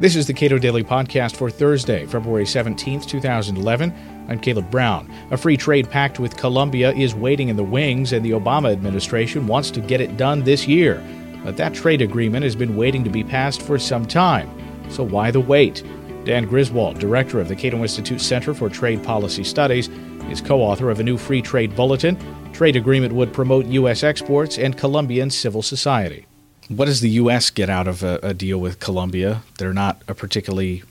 This is the Cato Daily Podcast for Thursday, February 17th, 2011. I'm Caleb Brown. A free trade pact with Colombia is waiting in the wings, and the Obama administration wants to get it done this year. But that trade agreement has been waiting to be passed for some time. So why the wait? Dan Griswold, director of the Cato Institute Center for Trade Policy Studies, is co author of a new free trade bulletin. Trade agreement would promote U.S. exports and Colombian civil society. What does the U.S. get out of a, a deal with Colombia? They're not a particularly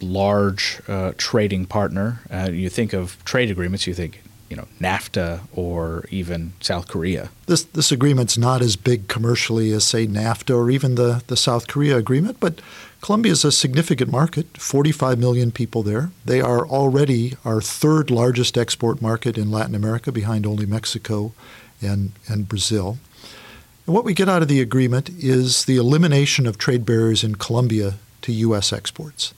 large uh, trading partner. Uh, you think of trade agreements, you think you know NAFTA or even South Korea. This this agreement's not as big commercially as say NAFTA or even the the South Korea agreement, but Colombia is a significant market. 45 million people there. They are already our third largest export market in Latin America, behind only Mexico and and Brazil. And what we get out of the agreement is the elimination of trade barriers in Colombia to U.S. exports.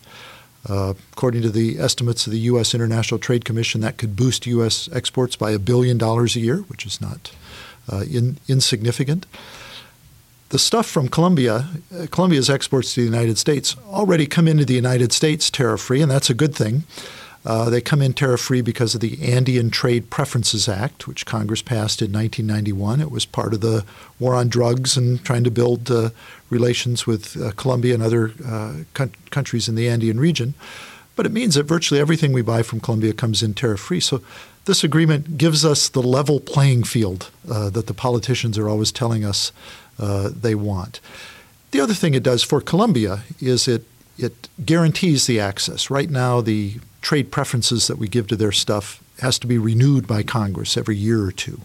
Uh, according to the estimates of the U.S. International Trade Commission, that could boost U.S. exports by a billion dollars a year, which is not uh, in, insignificant. The stuff from Colombia, uh, Colombia's exports to the United States, already come into the United States tariff free, and that's a good thing. Uh, they come in tariff free because of the Andean Trade Preferences Act, which Congress passed in 1991. It was part of the war on drugs and trying to build uh, relations with uh, Colombia and other uh, co- countries in the Andean region. But it means that virtually everything we buy from Colombia comes in tariff free. So this agreement gives us the level playing field uh, that the politicians are always telling us uh, they want. The other thing it does for Colombia is it it guarantees the access. Right now, the trade preferences that we give to their stuff has to be renewed by Congress every year or two.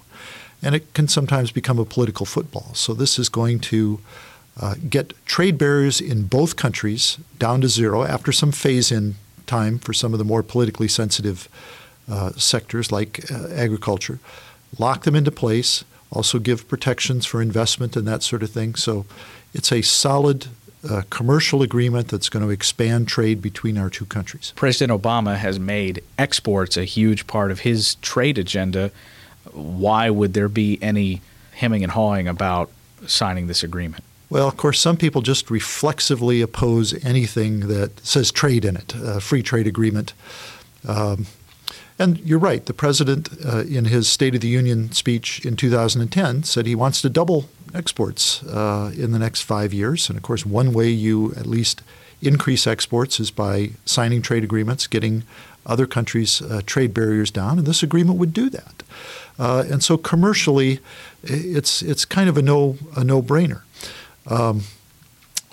And it can sometimes become a political football. So this is going to uh, get trade barriers in both countries down to zero after some phase in time for some of the more politically sensitive uh, sectors like uh, agriculture, lock them into place, also give protections for investment and that sort of thing. So it's a solid a commercial agreement that's going to expand trade between our two countries. President Obama has made exports a huge part of his trade agenda. Why would there be any hemming and hawing about signing this agreement? Well, of course, some people just reflexively oppose anything that says trade in it, a free trade agreement. Um, and you're right. The president, uh, in his State of the Union speech in 2010, said he wants to double exports uh, in the next five years. And of course, one way you at least increase exports is by signing trade agreements, getting other countries' uh, trade barriers down, and this agreement would do that. Uh, and so commercially, it's it's kind of a no a no brainer. Um,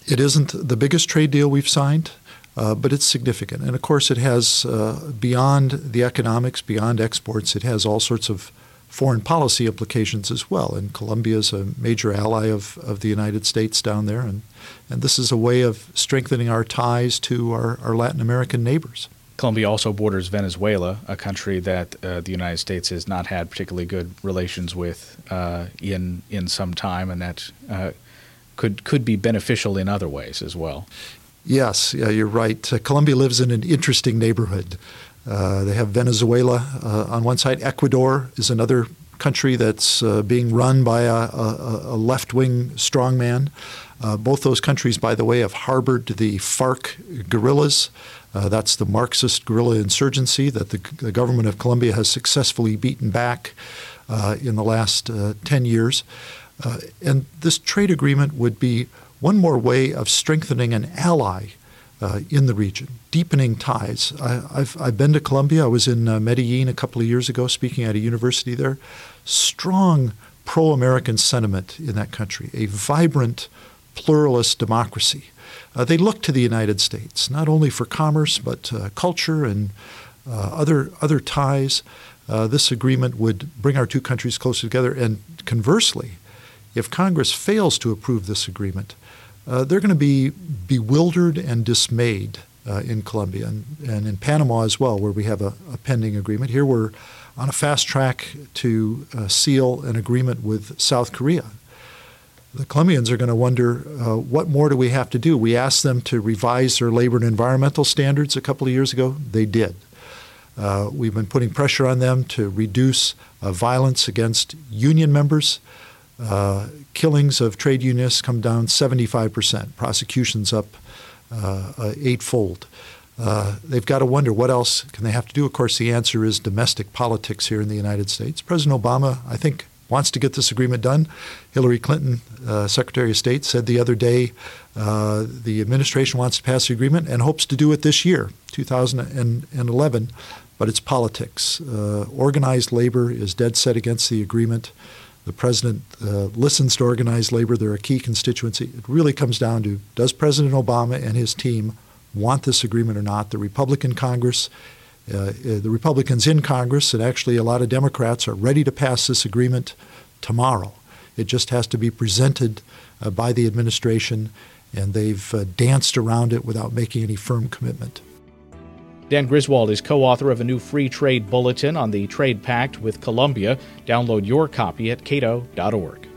it isn't the biggest trade deal we've signed. Uh, but it's significant. And of course, it has, uh, beyond the economics, beyond exports, it has all sorts of foreign policy implications as well. And Colombia is a major ally of, of the United States down there. And, and this is a way of strengthening our ties to our, our Latin American neighbors. Colombia also borders Venezuela, a country that uh, the United States has not had particularly good relations with uh, in in some time, and that uh, could could be beneficial in other ways as well. Yes, yeah, you're right. Uh, Colombia lives in an interesting neighborhood. Uh, they have Venezuela uh, on one side. Ecuador is another country that's uh, being run by a, a, a left wing strongman. Uh, both those countries, by the way, have harbored the FARC guerrillas. Uh, that's the Marxist guerrilla insurgency that the, the, government of Colombia has successfully beaten back in the last 10 years. and this trade agreement would be one more way of strengthening an ally uh, in the region, deepening ties. I, have I've been to Colombia. I was in uh, Medellin a couple of years ago speaking at a university there. Strong pro American sentiment in that country, a vibrant, pluralist democracy. Uh, they look to the United States, not only for commerce, but uh, culture and uh, other, other ties. Uh, this agreement would bring our two countries closer together. And conversely, if Congress fails to approve this agreement, uh, they're going to be bewildered and dismayed uh, in Colombia and, and, in Panama as well, where we have a, a, pending agreement. Here we're on a fast track to uh, seal an agreement with South Korea. The Colombians are going to wonder uh, what more do we have to do? We asked them to revise their labor and environmental standards a couple of years ago. They did. Uh, we've been putting pressure on them to reduce uh, violence against union members. Uh, killings of trade unionists come down 75%, prosecutions up uh, uh, eightfold. Uh, they've got to wonder what else can they have to do. Of course, the answer is domestic politics here in the United States. President Obama, I think, wants to get this agreement done. Hillary Clinton, uh, Secretary of State, said the other day uh, the administration wants to pass the agreement and hopes to do it this year, 2011. But it's politics. Uh, organized labor is dead set against the agreement. The president uh, listens to organized labor. They're a key constituency. It really comes down to does President Obama and his team want this agreement or not? The Republican Congress, uh, uh, the Republicans in Congress, and actually a lot of Democrats are ready to pass this agreement tomorrow. It just has to be presented uh, by the administration, and they've uh, danced around it without making any firm commitment. Dan Griswold is co author of a new free trade bulletin on the trade pact with Colombia. Download your copy at cato.org.